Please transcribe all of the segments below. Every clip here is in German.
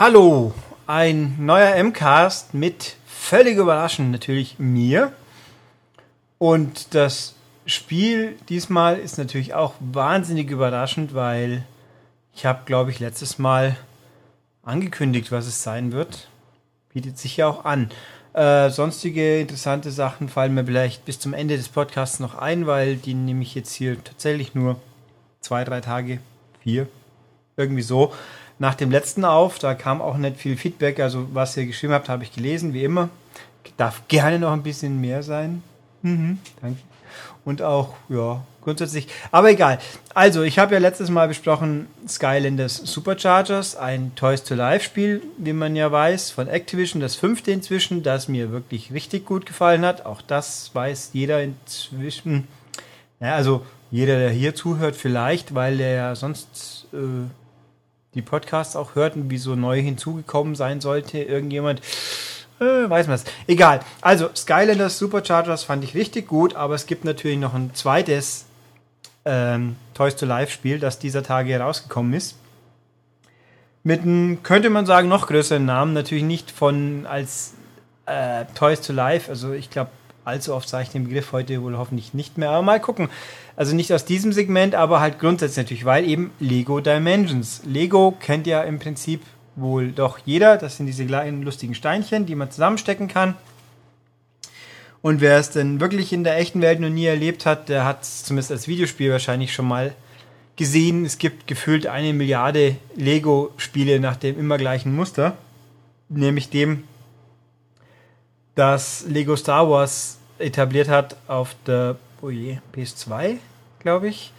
Hallo, ein neuer MCAST mit völlig überraschend natürlich mir. Und das Spiel diesmal ist natürlich auch wahnsinnig überraschend, weil ich habe, glaube ich, letztes Mal angekündigt, was es sein wird. Bietet sich ja auch an. Äh, sonstige interessante Sachen fallen mir vielleicht bis zum Ende des Podcasts noch ein, weil die nehme ich jetzt hier tatsächlich nur zwei, drei Tage, vier, irgendwie so. Nach dem letzten auf, da kam auch nicht viel Feedback. Also, was ihr geschrieben habt, habe ich gelesen, wie immer. Darf gerne noch ein bisschen mehr sein. Mhm, danke. Und auch, ja, grundsätzlich. Aber egal. Also, ich habe ja letztes Mal besprochen Skylanders Superchargers, ein Toys to Life Spiel, wie man ja weiß, von Activision, das fünfte inzwischen, das mir wirklich richtig gut gefallen hat. Auch das weiß jeder inzwischen. Ja, also jeder, der hier zuhört, vielleicht, weil der ja sonst äh, die Podcasts auch hört und wie so neu hinzugekommen sein sollte, irgendjemand. Äh, weiß man es. Egal. Also, Skylanders Superchargers fand ich richtig gut, aber es gibt natürlich noch ein zweites ähm, Toys to Life Spiel, das dieser Tage herausgekommen ist. Mit einem, könnte man sagen, noch größeren Namen. Natürlich nicht von als äh, Toys to Life. Also, ich glaube, allzu oft sage ich den Begriff heute wohl hoffentlich nicht mehr. Aber mal gucken. Also nicht aus diesem Segment, aber halt grundsätzlich natürlich, weil eben Lego Dimensions. Lego kennt ja im Prinzip wohl doch jeder. Das sind diese kleinen lustigen Steinchen, die man zusammenstecken kann. Und wer es denn wirklich in der echten Welt noch nie erlebt hat, der hat es zumindest als Videospiel wahrscheinlich schon mal gesehen. Es gibt gefühlt eine Milliarde Lego-Spiele nach dem immer gleichen Muster. Nämlich dem, das Lego Star Wars etabliert hat auf der oh je, PS2, glaube ich.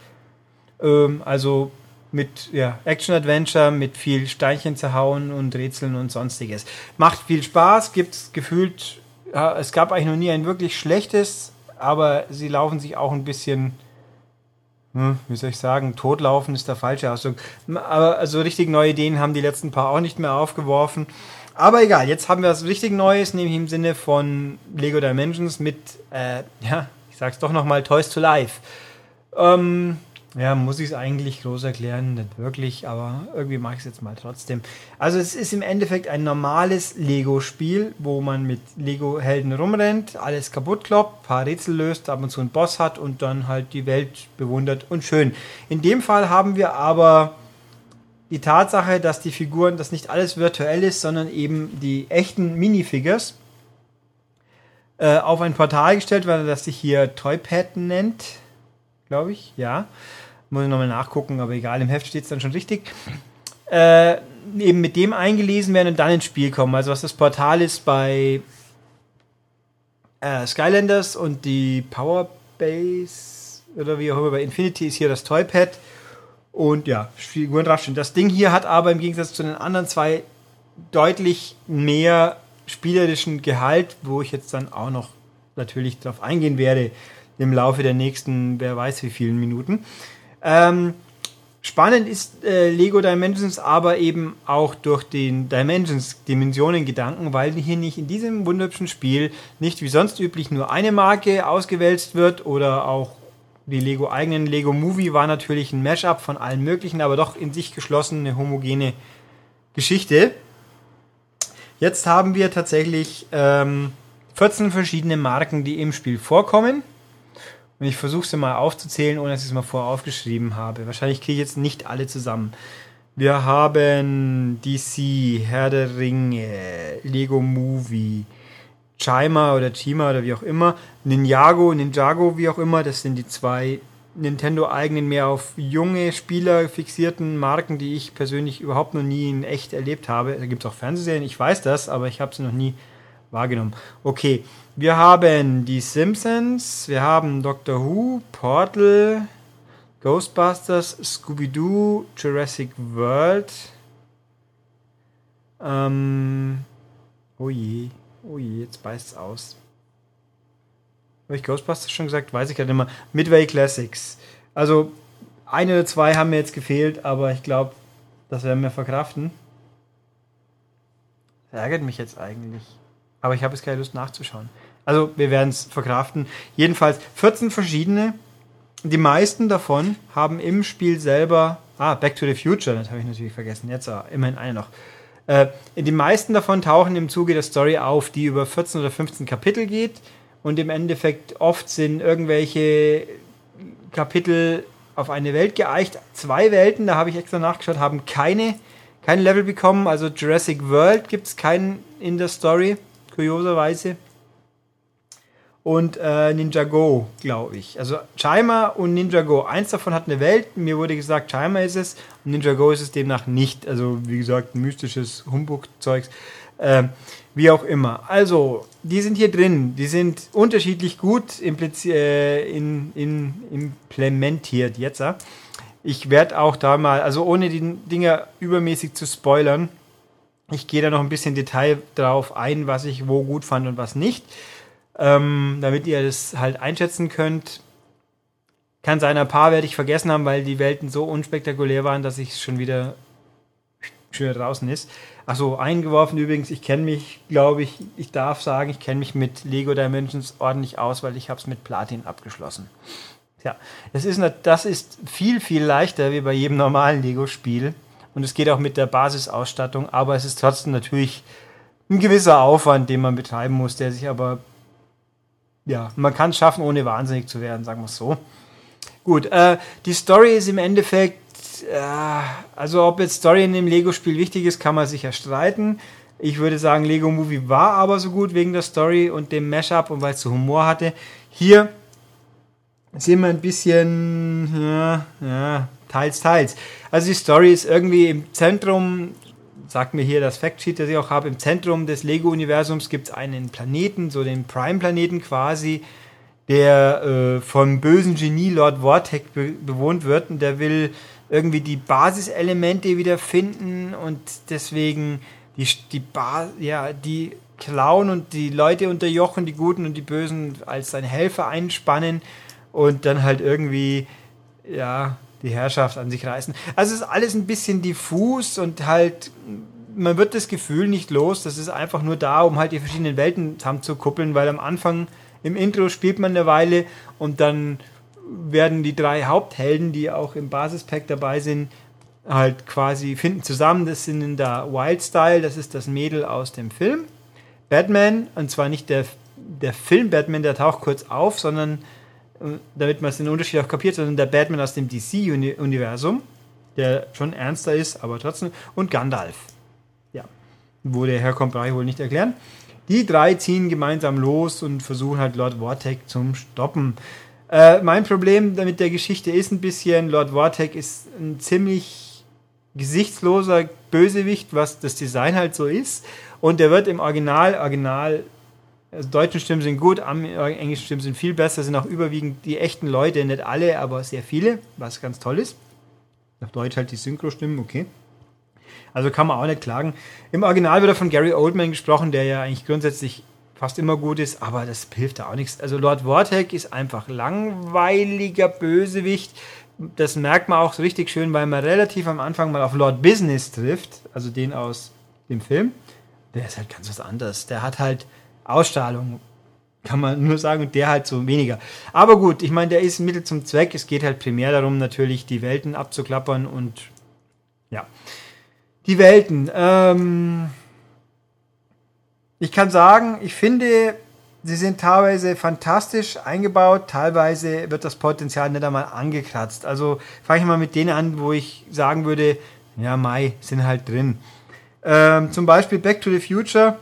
Ähm, also mit ja, Action-Adventure, mit viel Steinchen zerhauen und Rätseln und sonstiges. Macht viel Spaß, gibt es gefühlt, ja, es gab eigentlich noch nie ein wirklich schlechtes, aber sie laufen sich auch ein bisschen, hm, wie soll ich sagen, totlaufen ist der falsche Ausdruck. Aber also richtig neue Ideen haben die letzten paar auch nicht mehr aufgeworfen. Aber egal, jetzt haben wir was richtig Neues, nämlich im Sinne von Lego Dimensions mit, äh, ja, ich sag's doch nochmal, Toys to Life. Ähm, ja, muss ich es eigentlich groß erklären? Nicht wirklich, aber irgendwie mache ich es jetzt mal trotzdem. Also es ist im Endeffekt ein normales Lego-Spiel, wo man mit Lego-Helden rumrennt, alles kaputt kloppt, paar Rätsel löst, ab und zu einen Boss hat und dann halt die Welt bewundert und schön. In dem Fall haben wir aber die Tatsache, dass die Figuren, dass nicht alles virtuell ist, sondern eben die echten Minifigures äh, auf ein Portal gestellt werden, das sich hier Toypad nennt, glaube ich, ja. Muss ich nochmal nachgucken, aber egal, im Heft steht es dann schon richtig. Äh, eben mit dem eingelesen werden und dann ins Spiel kommen. Also was das Portal ist bei äh, Skylanders und die Powerbase oder wie auch immer bei Infinity ist hier das Toypad und ja, Figuren draufstehen. Das Ding hier hat aber im Gegensatz zu den anderen zwei deutlich mehr spielerischen Gehalt, wo ich jetzt dann auch noch natürlich darauf eingehen werde im Laufe der nächsten, wer weiß wie vielen Minuten. Ähm, spannend ist äh, Lego Dimensions aber eben auch durch den Dimensions Dimensionen-Gedanken, weil hier nicht in diesem wunderschönen Spiel nicht wie sonst üblich nur eine Marke ausgewälzt wird oder auch die Lego eigenen Lego Movie war natürlich ein Mashup von allen möglichen, aber doch in sich geschlossen eine homogene Geschichte. Jetzt haben wir tatsächlich ähm, 14 verschiedene Marken, die im Spiel vorkommen. Und ich versuche sie mal aufzuzählen, ohne dass ich es mal vorher aufgeschrieben habe. Wahrscheinlich kriege ich jetzt nicht alle zusammen. Wir haben DC, Herr der Ringe, Lego Movie, Chima oder Chima oder wie auch immer, Ninjago, Ninjago, wie auch immer, das sind die zwei Nintendo-eigenen, mehr auf junge Spieler fixierten Marken, die ich persönlich überhaupt noch nie in echt erlebt habe. Da gibt es auch Fernsehserien, ich weiß das, aber ich habe sie noch nie wahrgenommen. Okay, wir haben die Simpsons, wir haben Doctor Who, Portal, Ghostbusters, Scooby-Doo, Jurassic World. Ähm, oh je, oh je, jetzt beißt es aus. Habe ich Ghostbusters schon gesagt? Weiß ich gerade immer. Midway Classics. Also, eine oder zwei haben mir jetzt gefehlt, aber ich glaube, das werden wir verkraften. Das ärgert mich jetzt eigentlich. Aber ich habe jetzt keine Lust nachzuschauen. Also wir werden es verkraften. Jedenfalls 14 verschiedene. Die meisten davon haben im Spiel selber. Ah, Back to the Future, das habe ich natürlich vergessen. Jetzt ah, immerhin eine noch. Äh, die meisten davon tauchen im Zuge der Story auf, die über 14 oder 15 Kapitel geht. Und im Endeffekt oft sind irgendwelche Kapitel auf eine Welt geeicht. Zwei Welten, da habe ich extra nachgeschaut, haben keine, kein Level bekommen. Also Jurassic World gibt es keinen in der Story, kurioserweise und äh, Ninjago, glaube ich. Also Chima und Ninjago. Eins davon hat eine Welt. Mir wurde gesagt, Chima ist es und Ninjago ist es demnach nicht. Also wie gesagt, mystisches Humbug-Zeugs. Äh, wie auch immer. Also, die sind hier drin. Die sind unterschiedlich gut äh, in, in, implementiert jetzt. Ich werde auch da mal, also ohne die Dinger übermäßig zu spoilern, ich gehe da noch ein bisschen Detail drauf ein, was ich wo gut fand und was nicht ähm, damit ihr das halt einschätzen könnt. Kann sein, ein paar werde ich vergessen haben, weil die Welten so unspektakulär waren, dass ich schon wieder schön draußen ist. Achso, eingeworfen übrigens, ich kenne mich, glaube ich, ich darf sagen, ich kenne mich mit Lego Dimensions ordentlich aus, weil ich habe es mit Platin abgeschlossen. Tja, das ist, das ist viel, viel leichter wie bei jedem normalen Lego-Spiel. Und es geht auch mit der Basisausstattung, aber es ist trotzdem natürlich ein gewisser Aufwand, den man betreiben muss, der sich aber ja, man kann es schaffen, ohne wahnsinnig zu werden, sagen wir es so. Gut, äh, die Story ist im Endeffekt, äh, also ob jetzt Story in dem Lego-Spiel wichtig ist, kann man sicher streiten. Ich würde sagen, Lego Movie war aber so gut wegen der Story und dem Mashup und weil es so Humor hatte. Hier sehen wir ein bisschen, ja, ja, teils, teils. Also die Story ist irgendwie im Zentrum sagt mir hier das Factsheet, das ich auch habe, im Zentrum des Lego-Universums gibt es einen Planeten, so den Prime-Planeten quasi, der äh, vom bösen Genie Lord Vortek be bewohnt wird. Und der will irgendwie die Basiselemente wiederfinden und deswegen die, die, ba ja, die klauen und die Leute unterjochen, die Guten und die Bösen als seine Helfer einspannen und dann halt irgendwie, ja, die Herrschaft an sich reißen. Also es ist alles ein bisschen diffus und halt, man wird das Gefühl nicht los. Das ist einfach nur da, um halt die verschiedenen Welten zusammenzukuppeln, weil am Anfang im Intro spielt man eine Weile und dann werden die drei Haupthelden, die auch im Basispack dabei sind, halt quasi finden zusammen. Das sind in der Wild Style, das ist das Mädel aus dem Film. Batman, und zwar nicht der, der Film Batman, der taucht kurz auf, sondern damit man den Unterschied auch kapiert, sondern der Batman aus dem DC-Universum, der schon ernster ist, aber trotzdem, und Gandalf. Ja. Wo der herkommt, brauche ich wohl nicht erklären. Die drei ziehen gemeinsam los und versuchen halt Lord Vortek zum Stoppen. Äh, mein Problem mit der Geschichte ist ein bisschen, Lord Vortek ist ein ziemlich gesichtsloser Bösewicht, was das Design halt so ist. Und der wird im Original, Original also deutschen Stimmen sind gut, äh, englischen Stimmen sind viel besser, sind auch überwiegend die echten Leute, nicht alle, aber sehr viele, was ganz toll ist. Auf Deutsch halt die Synchro-Stimmen, okay. Also kann man auch nicht klagen. Im Original wird er von Gary Oldman gesprochen, der ja eigentlich grundsätzlich fast immer gut ist, aber das hilft da auch nichts. Also Lord Vortek ist einfach langweiliger Bösewicht. Das merkt man auch so richtig schön, weil man relativ am Anfang mal auf Lord Business trifft, also den aus dem Film. Der ist halt ganz was anderes. Der hat halt Ausstrahlung, kann man nur sagen, und der halt so weniger. Aber gut, ich meine, der ist Mittel zum Zweck. Es geht halt primär darum, natürlich die Welten abzuklappern und ja. Die Welten. Ähm, ich kann sagen, ich finde, sie sind teilweise fantastisch eingebaut, teilweise wird das Potenzial nicht einmal angekratzt. Also fange ich mal mit denen an, wo ich sagen würde, ja, Mai sind halt drin. Ähm, zum Beispiel Back to the Future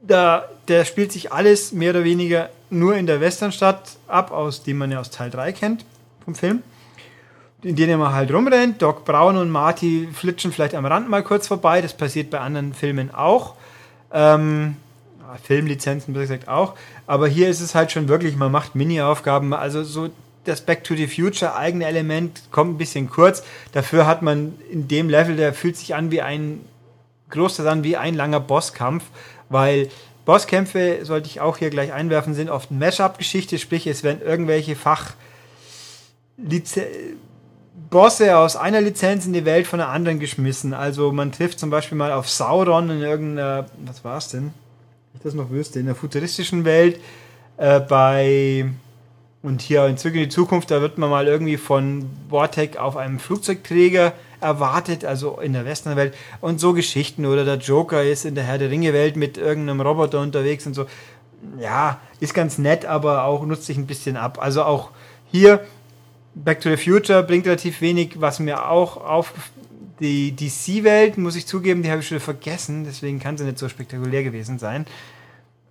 da, der spielt sich alles mehr oder weniger nur in der Westernstadt ab, aus dem man ja aus Teil 3 kennt vom Film. In denen man halt rumrennt. Doc Brown und Marty flitschen vielleicht am Rand mal kurz vorbei. Das passiert bei anderen Filmen auch. Ähm, Filmlizenzen, besser gesagt auch. Aber hier ist es halt schon wirklich, man macht Mini-Aufgaben. Also so das Back to the Future eigene Element kommt ein bisschen kurz. Dafür hat man in dem Level, der fühlt sich an wie ein großer dann wie ein langer Bosskampf weil Bosskämpfe, sollte ich auch hier gleich einwerfen, sind oft Mashup-Geschichte, sprich es werden irgendwelche Fach Bosse aus einer Lizenz in die Welt von einer anderen geschmissen. Also man trifft zum Beispiel mal auf Sauron in irgendeiner, was war es denn? Ich das noch wüsste, in der futuristischen Welt äh, bei und hier in Zurück in die Zukunft, da wird man mal irgendwie von Vortec auf einem Flugzeugträger erwartet, also in der Westernwelt. Und so Geschichten. Oder der Joker ist in der Herr der Ringe-Welt mit irgendeinem Roboter unterwegs und so. Ja, ist ganz nett, aber auch nutzt sich ein bisschen ab. Also auch hier Back to the Future bringt relativ wenig, was mir auch auf die DC-Welt, muss ich zugeben, die habe ich schon vergessen, deswegen kann sie nicht so spektakulär gewesen sein.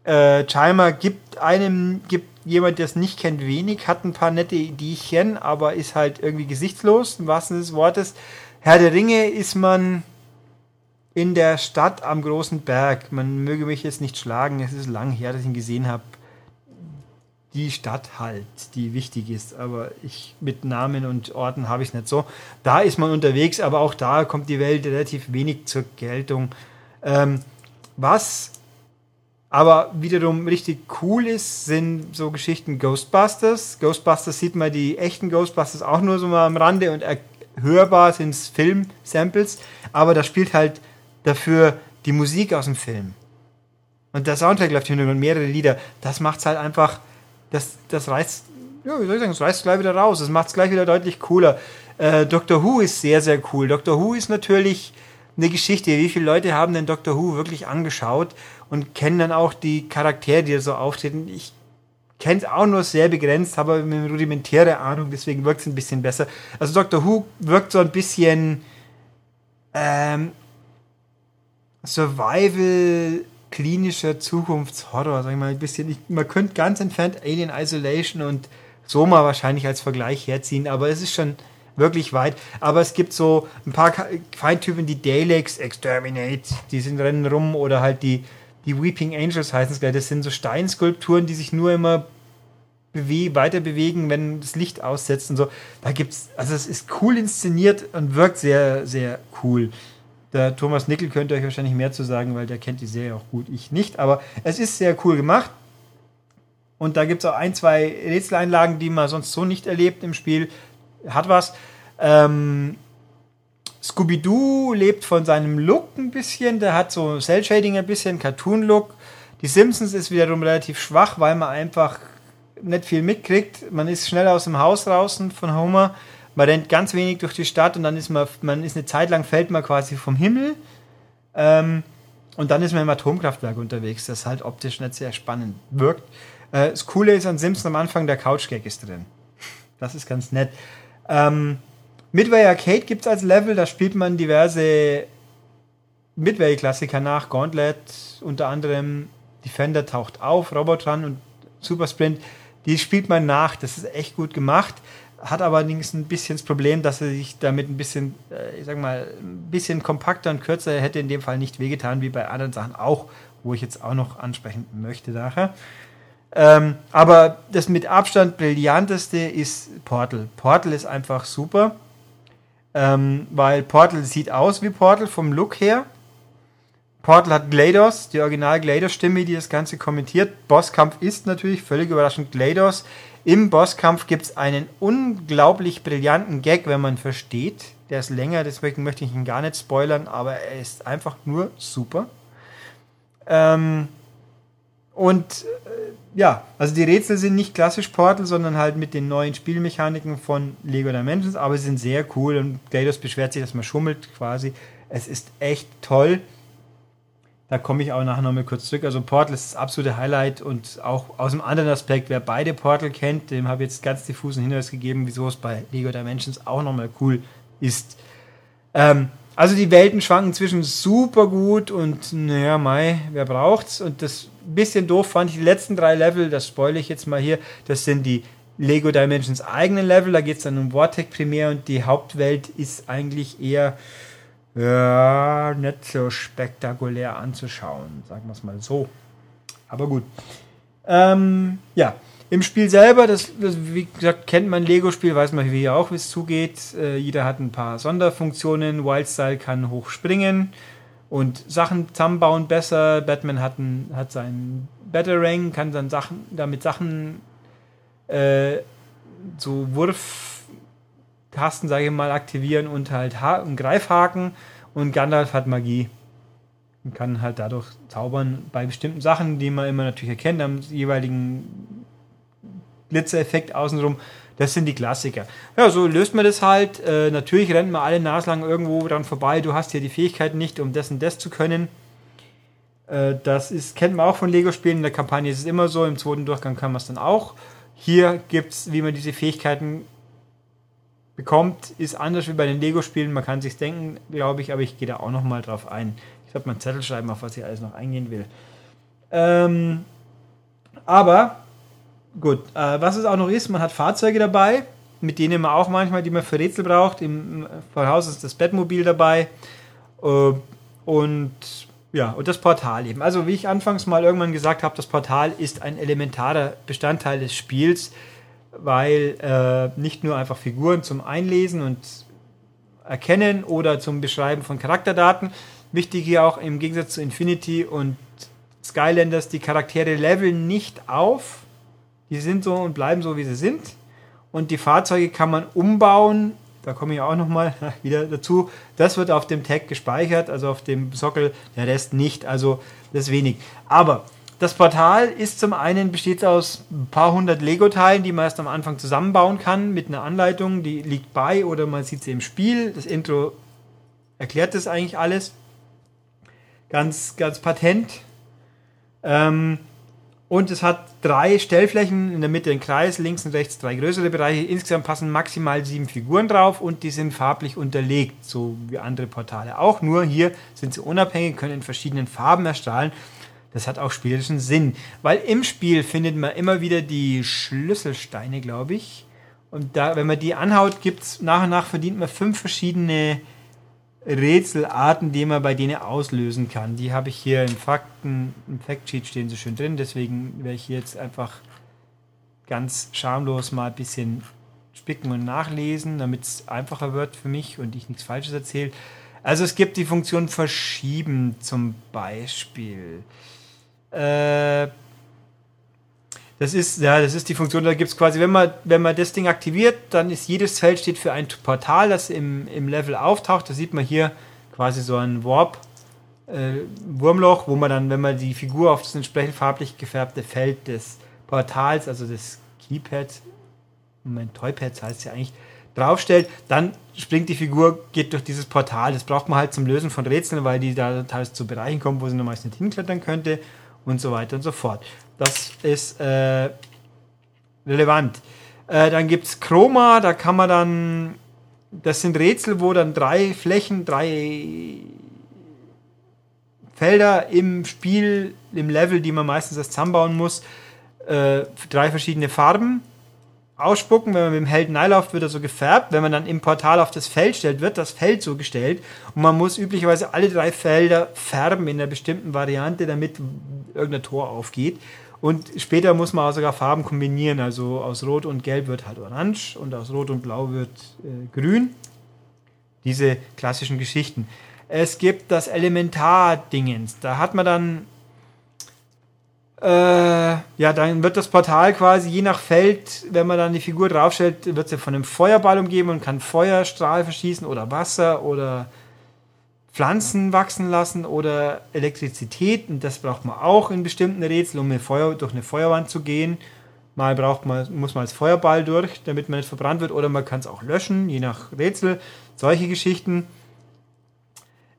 Äh, Chimer gibt einem, gibt jemand, der es nicht kennt, wenig, hat ein paar nette Ideen, aber ist halt irgendwie gesichtslos, im wahrsten Sinne des Wortes. Herr der Ringe ist man in der Stadt am großen Berg. Man möge mich jetzt nicht schlagen, es ist lang her, dass ich ihn gesehen habe. Die Stadt halt, die wichtig ist, aber ich mit Namen und Orten habe ich es nicht so. Da ist man unterwegs, aber auch da kommt die Welt relativ wenig zur Geltung. Ähm, was aber wiederum richtig cool ist, sind so Geschichten Ghostbusters. Ghostbusters sieht man die echten Ghostbusters auch nur so mal am Rande und hörbar sind es Film-Samples, aber da spielt halt dafür die Musik aus dem Film. Und der Soundtrack läuft im Hintergrund, mehrere Lieder. Das macht es halt einfach, das, das reißt, ja, wie soll ich sagen, das reißt gleich wieder raus. Das macht es gleich wieder deutlich cooler. Äh, Doctor Who ist sehr, sehr cool. Doctor Who ist natürlich eine Geschichte. Wie viele Leute haben denn Doctor Who wirklich angeschaut? und kennen dann auch die Charaktere, die da so auftreten. Ich kenne es auch nur sehr begrenzt, habe eine rudimentäre Ahnung, deswegen wirkt es ein bisschen besser. Also Doctor Who wirkt so ein bisschen ähm, Survival klinischer Zukunftshorror, sag ich mal, ein bisschen. Ich, man könnte ganz entfernt Alien Isolation und Soma wahrscheinlich als Vergleich herziehen, aber es ist schon wirklich weit. Aber es gibt so ein paar Feindtypen, die Daleks Exterminate, die sind rennen rum oder halt die die Weeping Angels heißen es gleich. Das sind so Steinskulpturen, die sich nur immer bewe weiter bewegen, wenn das Licht aussetzt und so. Da gibt's, also es ist cool inszeniert und wirkt sehr, sehr cool. Der Thomas Nickel könnte euch wahrscheinlich mehr zu sagen, weil der kennt die Serie auch gut. Ich nicht, aber es ist sehr cool gemacht. Und da gibt es auch ein, zwei Rätseleinlagen, die man sonst so nicht erlebt im Spiel. Hat was. Ähm, Scooby-Doo lebt von seinem Look ein bisschen. Der hat so Cell-Shading ein bisschen, Cartoon-Look. Die Simpsons ist wiederum relativ schwach, weil man einfach nicht viel mitkriegt. Man ist schnell aus dem Haus draußen von Homer. Man rennt ganz wenig durch die Stadt und dann ist man, man ist eine Zeit lang fällt man quasi vom Himmel. Ähm, und dann ist man im Atomkraftwerk unterwegs, das halt optisch nicht sehr spannend wirkt. Äh, das Coole ist an Simpsons am Anfang, der Couch-Gag ist drin. Das ist ganz nett. Ähm, Midway Arcade gibt es als Level, da spielt man diverse Midway-Klassiker nach. Gauntlet, unter anderem Defender taucht auf, Robotron und Super Sprint. Die spielt man nach. Das ist echt gut gemacht. Hat allerdings ein bisschen das Problem, dass er sich damit ein bisschen, äh, ich sag mal, ein bisschen kompakter und kürzer hätte in dem Fall nicht wehgetan, wie bei anderen Sachen auch, wo ich jetzt auch noch ansprechen möchte nachher. Ähm, aber das mit Abstand brillanteste ist Portal. Portal ist einfach super. Ähm, weil Portal sieht aus wie Portal vom Look her. Portal hat GLaDOS, die Original GLaDOS-Stimme, die das Ganze kommentiert. Bosskampf ist natürlich völlig überraschend GLaDOS. Im Bosskampf gibt es einen unglaublich brillanten Gag, wenn man versteht. Der ist länger, deswegen möchte ich ihn gar nicht spoilern, aber er ist einfach nur super. Ähm, und äh, ja, also die Rätsel sind nicht klassisch Portal, sondern halt mit den neuen Spielmechaniken von Lego Dimensions, aber sie sind sehr cool und GLaDOS beschwert sich, dass man schummelt quasi. Es ist echt toll. Da komme ich auch nachher nochmal kurz zurück. Also Portal ist das absolute Highlight und auch aus einem anderen Aspekt, wer beide Portal kennt, dem habe ich jetzt ganz diffusen Hinweis gegeben, wieso es bei Lego Dimensions auch nochmal cool ist. Ähm, also die Welten schwanken zwischen super gut und naja, Mai, wer braucht's? Und das bisschen doof fand ich die letzten drei Level, das spoile ich jetzt mal hier, das sind die Lego Dimensions eigenen Level, da geht es dann um Vortec primär und die Hauptwelt ist eigentlich eher ja, nicht so spektakulär anzuschauen, sagen wir es mal so. Aber gut. Ähm, ja, im Spiel selber, das, das, wie gesagt, kennt man Lego-Spiel, weiß man wie auch, wie es zugeht. Äh, jeder hat ein paar Sonderfunktionen. Wildstyle kann hoch springen und Sachen zusammenbauen besser. Batman hat, ein, hat seinen Batarang, kann dann Sachen, damit Sachen, äh, so Wurftasten, sage ich mal, aktivieren und halt ha einen Greifhaken. Und Gandalf hat Magie und kann halt dadurch zaubern bei bestimmten Sachen, die man immer natürlich erkennt, am jeweiligen Glitzereffekt außenrum. Das sind die Klassiker. Ja, so löst man das halt. Äh, natürlich rennt man alle naslang irgendwo dran vorbei. Du hast hier die Fähigkeiten nicht, um das und das zu können. Äh, das ist, kennt man auch von Lego-Spielen. In der Kampagne ist es immer so. Im zweiten Durchgang kann man es dann auch. Hier gibt es, wie man diese Fähigkeiten bekommt, ist anders wie bei den Lego-Spielen. Man kann sich denken, glaube ich, aber ich gehe da auch noch mal drauf ein. Ich sollte mal einen Zettel schreiben, auf was ich alles noch eingehen will. Ähm, aber gut, äh, was es auch noch ist, man hat Fahrzeuge dabei, mit denen man auch manchmal, die man für Rätsel braucht. Im Vollhaus ist das Bettmobil dabei. Äh, und ja, und das Portal eben. Also wie ich anfangs mal irgendwann gesagt habe, das Portal ist ein elementarer Bestandteil des Spiels, weil äh, nicht nur einfach Figuren zum Einlesen und Erkennen oder zum Beschreiben von Charakterdaten. Wichtig hier auch im Gegensatz zu Infinity und Skylanders, die Charaktere leveln nicht auf. Die sind so und bleiben so, wie sie sind. Und die Fahrzeuge kann man umbauen da komme ich auch nochmal wieder dazu. Das wird auf dem Tag gespeichert, also auf dem Sockel, der Rest nicht, also das wenig. Aber das Portal ist zum einen besteht aus ein paar hundert Lego-Teilen, die man erst am Anfang zusammenbauen kann mit einer Anleitung, die liegt bei oder man sieht sie im Spiel. Das Intro erklärt das eigentlich alles. Ganz, ganz patent. Ähm, und es hat drei Stellflächen, in der Mitte ein Kreis, links und rechts drei größere Bereiche. Insgesamt passen maximal sieben Figuren drauf und die sind farblich unterlegt, so wie andere Portale auch. Nur hier sind sie unabhängig, können in verschiedenen Farben erstrahlen. Das hat auch spielerischen Sinn, weil im Spiel findet man immer wieder die Schlüsselsteine, glaube ich. Und da, wenn man die anhaut, gibt es nach und nach verdient man fünf verschiedene Rätselarten, die man bei denen auslösen kann. Die habe ich hier im Fakten, im Factsheet stehen so schön drin, deswegen werde ich hier jetzt einfach ganz schamlos mal ein bisschen spicken und nachlesen, damit es einfacher wird für mich und ich nichts Falsches erzähle. Also es gibt die Funktion Verschieben zum Beispiel. Äh, das ist, ja, das ist die Funktion, da gibt es quasi, wenn man, wenn man das Ding aktiviert, dann ist jedes Feld steht für ein Portal, das im, im Level auftaucht. Da sieht man hier quasi so ein Warp, äh, Wurmloch, wo man dann, wenn man die Figur auf das entsprechend farblich gefärbte Feld des Portals, also des Keypads, Moment, Toypads heißt es ja eigentlich, draufstellt, dann springt die Figur, geht durch dieses Portal. Das braucht man halt zum Lösen von Rätseln, weil die da teils zu Bereichen kommen, wo sie normalerweise nicht hinklettern könnte und so weiter und so fort. Das ist äh, relevant. Äh, dann gibt es Chroma, da kann man dann, das sind Rätsel, wo dann drei Flächen, drei Felder im Spiel, im Level, die man meistens erst zusammenbauen muss, äh, drei verschiedene Farben ausspucken. Wenn man mit dem Helden einläuft, wird er so gefärbt. Wenn man dann im Portal auf das Feld stellt, wird das Feld so gestellt. Und man muss üblicherweise alle drei Felder färben in einer bestimmten Variante, damit irgendein Tor aufgeht. Und später muss man auch sogar Farben kombinieren. Also aus Rot und Gelb wird halt Orange und aus Rot und Blau wird äh, Grün. Diese klassischen Geschichten. Es gibt das Elementar-Dingens. Da hat man dann. Äh, ja, dann wird das Portal quasi je nach Feld, wenn man dann die Figur draufstellt, wird sie von einem Feuerball umgeben und kann Feuerstrahl verschießen oder Wasser oder Pflanzen wachsen lassen oder Elektrizität. Und das braucht man auch in bestimmten Rätseln, um eine Feuer, durch eine Feuerwand zu gehen. Mal braucht man, muss man als Feuerball durch, damit man nicht verbrannt wird, oder man kann es auch löschen, je nach Rätsel. Solche Geschichten.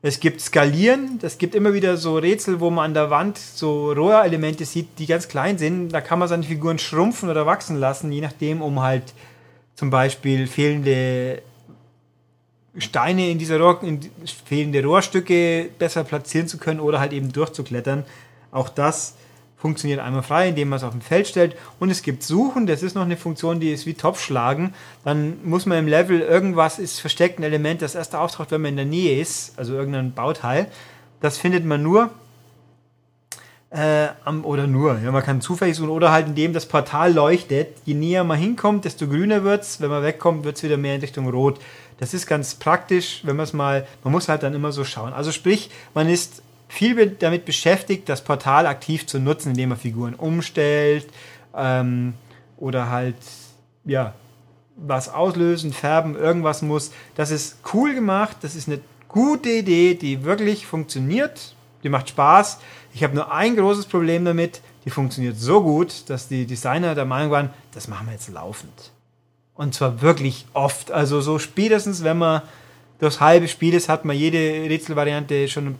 Es gibt Skalieren, das gibt immer wieder so Rätsel, wo man an der Wand so Rohrelemente sieht, die ganz klein sind. Da kann man seine Figuren schrumpfen oder wachsen lassen, je nachdem, um halt zum Beispiel fehlende Steine in dieser Rohr, in fehlende Rohrstücke besser platzieren zu können oder halt eben durchzuklettern. Auch das funktioniert einmal frei, indem man es auf dem Feld stellt. Und es gibt Suchen, das ist noch eine Funktion, die ist wie Topfschlagen. Dann muss man im Level irgendwas ist versteckt, ein Element, das erst auftaucht, wenn man in der Nähe ist, also irgendein Bauteil. Das findet man nur äh, oder nur, ja, man kann zufällig suchen oder halt indem das Portal leuchtet. Je näher man hinkommt, desto grüner wird es. Wenn man wegkommt, wird es wieder mehr in Richtung Rot. Das ist ganz praktisch, wenn man es mal, man muss halt dann immer so schauen. Also sprich, man ist viel damit beschäftigt, das Portal aktiv zu nutzen, indem man Figuren umstellt ähm, oder halt, ja, was auslösen, färben, irgendwas muss. Das ist cool gemacht, das ist eine gute Idee, die wirklich funktioniert, die macht Spaß. Ich habe nur ein großes Problem damit, die funktioniert so gut, dass die Designer der Meinung waren, das machen wir jetzt laufend. Und zwar wirklich oft. Also so spätestens, wenn man das halbe Spiel ist, hat man jede Rätselvariante schon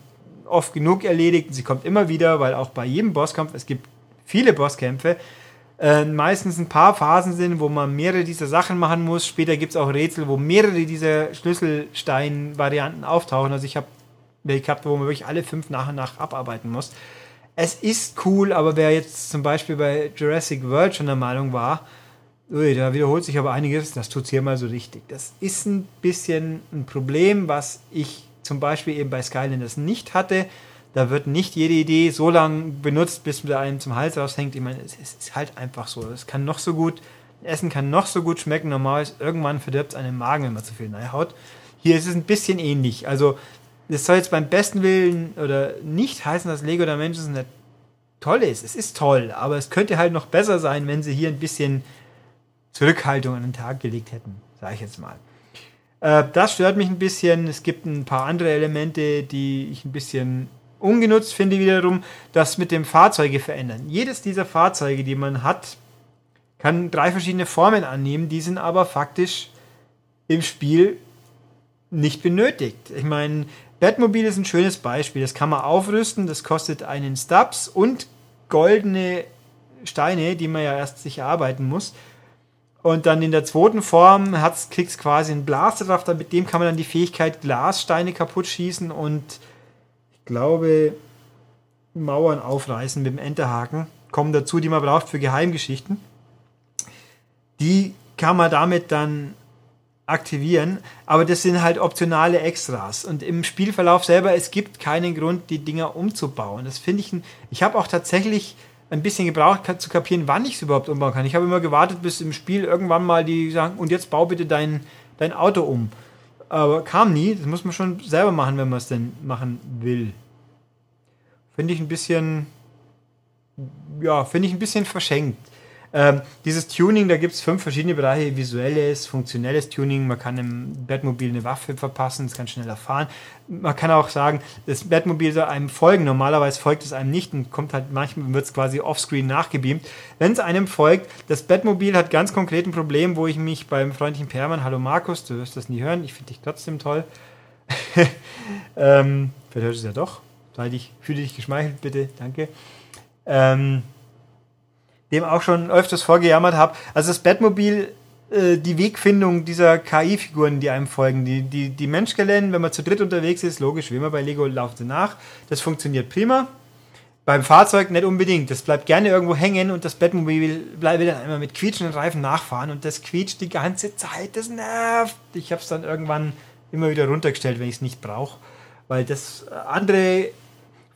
oft genug erledigt. Sie kommt immer wieder, weil auch bei jedem Bosskampf, es gibt viele Bosskämpfe, äh, meistens ein paar Phasen sind, wo man mehrere dieser Sachen machen muss. Später gibt es auch Rätsel, wo mehrere dieser Schlüsselstein-Varianten auftauchen. Also ich habe welche gehabt, wo man wirklich alle fünf nach und nach abarbeiten muss. Es ist cool, aber wer jetzt zum Beispiel bei Jurassic World schon der Meinung war, ui, da wiederholt sich aber einiges, das tut es hier mal so richtig. Das ist ein bisschen ein Problem, was ich zum Beispiel eben bei Skylanders nicht hatte. Da wird nicht jede Idee so lange benutzt, bis mir einem zum Hals raushängt. Ich meine, es ist halt einfach so. Es kann noch so gut, Essen kann noch so gut schmecken. Normal ist, irgendwann verdirbt es einen Magen, wenn man zu viel haut. Hier ist es ein bisschen ähnlich. Also, das soll jetzt beim besten Willen oder nicht heißen, dass Lego Dimensions nicht toll ist. Es ist toll, aber es könnte halt noch besser sein, wenn sie hier ein bisschen Zurückhaltung an den Tag gelegt hätten, sage ich jetzt mal. Äh, das stört mich ein bisschen. Es gibt ein paar andere Elemente, die ich ein bisschen ungenutzt finde wiederum, das mit dem Fahrzeuge verändern. Jedes dieser Fahrzeuge, die man hat, kann drei verschiedene Formen annehmen, die sind aber faktisch im Spiel nicht benötigt. Ich meine, Batmobil ist ein schönes Beispiel. Das kann man aufrüsten, das kostet einen Stubs und goldene Steine, die man ja erst sich erarbeiten muss. Und dann in der zweiten Form es quasi einen Blaster drauf, mit dem kann man dann die Fähigkeit Glassteine kaputt schießen und ich glaube Mauern aufreißen mit dem Enterhaken. Kommen dazu, die man braucht für Geheimgeschichten. Die kann man damit dann aktivieren, aber das sind halt optionale Extras und im Spielverlauf selber, es gibt keinen Grund, die Dinger umzubauen. Das finde ich, ich habe auch tatsächlich ein bisschen gebraucht zu kapieren, wann ich es überhaupt umbauen kann. Ich habe immer gewartet, bis im Spiel irgendwann mal die sagen, und jetzt bau bitte dein, dein Auto um. Aber kam nie. Das muss man schon selber machen, wenn man es denn machen will. Finde ich ein bisschen, ja, finde ich ein bisschen verschenkt. Ähm, dieses Tuning, da gibt es fünf verschiedene Bereiche: visuelles, funktionelles Tuning. Man kann im Batmobil eine Waffe verpassen, es kann schneller fahren. Man kann auch sagen, das Batmobil soll einem folgen. Normalerweise folgt es einem nicht und kommt halt manchmal wird es quasi offscreen nachgebeamt. Wenn es einem folgt, das Batmobil hat ganz konkret ein Problem, wo ich mich beim freundlichen Perman, hallo Markus, du wirst das nie hören, ich finde dich trotzdem toll. ähm, vielleicht hörst du es ja doch. Sei dich, fühle dich geschmeichelt, bitte, danke. Ähm, dem auch schon öfters vorgejammert habe. Also das Batmobil, äh, die Wegfindung dieser KI-Figuren, die einem folgen, die, die, die Menschgelennen, wenn man zu dritt unterwegs ist, logisch, wie immer bei Lego, laufen sie nach. Das funktioniert prima. Beim Fahrzeug nicht unbedingt. Das bleibt gerne irgendwo hängen und das Batmobil will dann einmal mit quietschenden Reifen nachfahren und das quietscht die ganze Zeit. Das nervt. Ich habe es dann irgendwann immer wieder runtergestellt, wenn ich es nicht brauche. Weil das äh, andere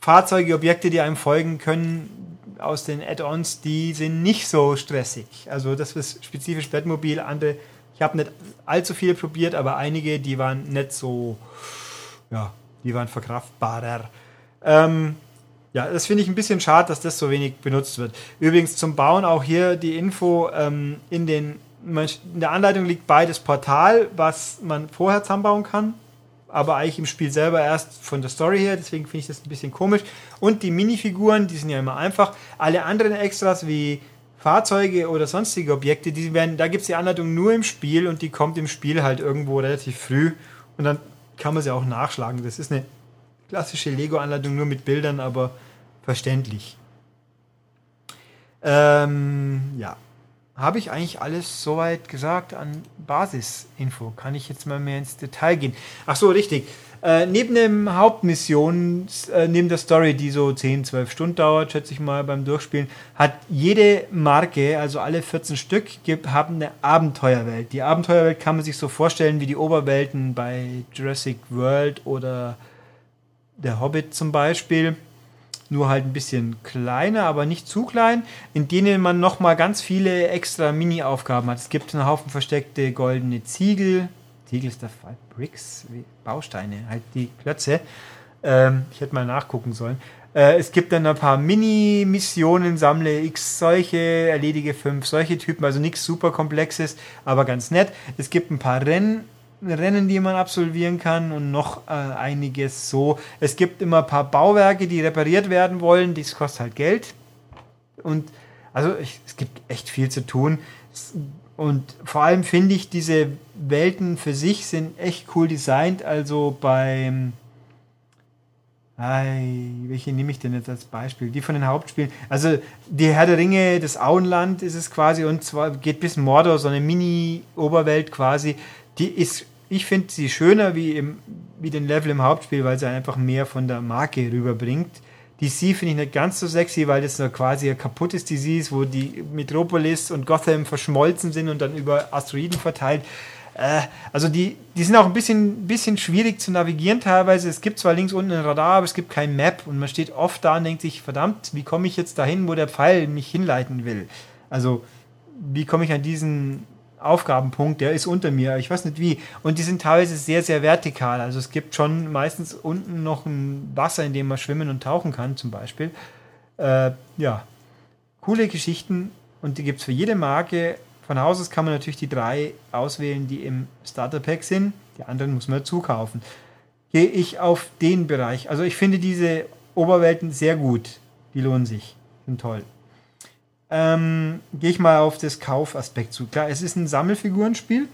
Fahrzeuge, Objekte, die einem folgen können, aus den Add-ons, die sind nicht so stressig. Also das ist spezifisch Batmobil. Andere, ich habe nicht allzu viel probiert, aber einige, die waren nicht so, ja, die waren verkraftbarer. Ähm, ja, das finde ich ein bisschen schade, dass das so wenig benutzt wird. Übrigens zum Bauen auch hier die Info ähm, in den in der Anleitung liegt beides Portal, was man vorher zusammenbauen kann aber eigentlich im Spiel selber erst von der Story her, deswegen finde ich das ein bisschen komisch. Und die Minifiguren, die sind ja immer einfach. Alle anderen Extras wie Fahrzeuge oder sonstige Objekte, die werden, da gibt es die Anleitung nur im Spiel und die kommt im Spiel halt irgendwo relativ früh und dann kann man sie auch nachschlagen. Das ist eine klassische Lego-Anleitung nur mit Bildern, aber verständlich. Ähm, ja, habe ich eigentlich alles soweit gesagt an Basisinfo. Kann ich jetzt mal mehr ins Detail gehen? Ach so, richtig. Äh, neben dem Hauptmission, äh, neben der Story, die so 10, 12 Stunden dauert, schätze ich mal beim Durchspielen, hat jede Marke, also alle 14 Stück, haben eine Abenteuerwelt. Die Abenteuerwelt kann man sich so vorstellen wie die Oberwelten bei Jurassic World oder der Hobbit zum Beispiel nur halt ein bisschen kleiner, aber nicht zu klein, in denen man nochmal ganz viele extra Mini-Aufgaben hat. Es gibt einen Haufen versteckte goldene Ziegel. Ziegel ist der Fall. Bricks, Bausteine, halt die Klötze. Ähm, ich hätte mal nachgucken sollen. Äh, es gibt dann ein paar Mini-Missionen, sammle x solche, erledige fünf solche Typen, also nichts super komplexes, aber ganz nett. Es gibt ein paar Rennen Rennen, die man absolvieren kann und noch äh, einiges so. Es gibt immer ein paar Bauwerke, die repariert werden wollen, das kostet halt Geld. Und also ich, es gibt echt viel zu tun. und vor allem finde ich, diese Welten für sich sind echt cool designt. Also beim. Ei, welche nehme ich denn jetzt als Beispiel? Die von den Hauptspielen. Also die Herr der Ringe, das Auenland ist es quasi und zwar geht bis Mordor, so eine Mini-Oberwelt quasi. Die ist, ich finde sie schöner wie, im, wie den Level im Hauptspiel, weil sie einfach mehr von der Marke rüberbringt. DC finde ich nicht ganz so sexy, weil das so quasi ein kaputtes DC ist, wo die Metropolis und Gotham verschmolzen sind und dann über Asteroiden verteilt. Äh, also die, die sind auch ein bisschen, bisschen schwierig zu navigieren teilweise. Es gibt zwar links unten ein Radar, aber es gibt kein Map und man steht oft da und denkt sich, verdammt, wie komme ich jetzt dahin, wo der Pfeil mich hinleiten will? Also wie komme ich an diesen Aufgabenpunkt, der ist unter mir, ich weiß nicht wie. Und die sind teilweise sehr, sehr vertikal. Also es gibt schon meistens unten noch ein Wasser, in dem man schwimmen und tauchen kann, zum Beispiel. Äh, ja, coole Geschichten und die gibt es für jede Marke. Von Haus aus kann man natürlich die drei auswählen, die im Starter Pack sind. Die anderen muss man dazu kaufen. Gehe ich auf den Bereich. Also ich finde diese Oberwelten sehr gut. Die lohnen sich. Sind toll ähm, gehe ich mal auf das Kaufaspekt zu. Klar, es ist ein Sammelfigurenspiel.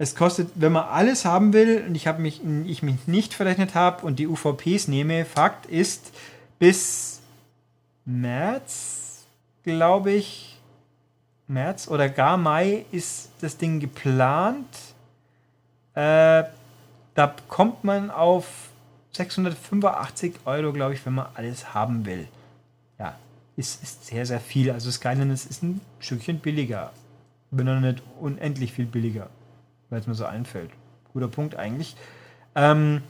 Es kostet, wenn man alles haben will und ich, habe mich, ich mich nicht verrechnet habe und die UVPs nehme, Fakt ist, bis März, glaube ich, März oder gar Mai ist das Ding geplant. Äh, da kommt man auf 685 Euro, glaube ich, wenn man alles haben will. Ja, ist, ist sehr, sehr viel. Also Skylanders ist ein Stückchen billiger. Bin noch nicht unendlich viel billiger, weil es mir so einfällt. Guter Punkt eigentlich. Ähm,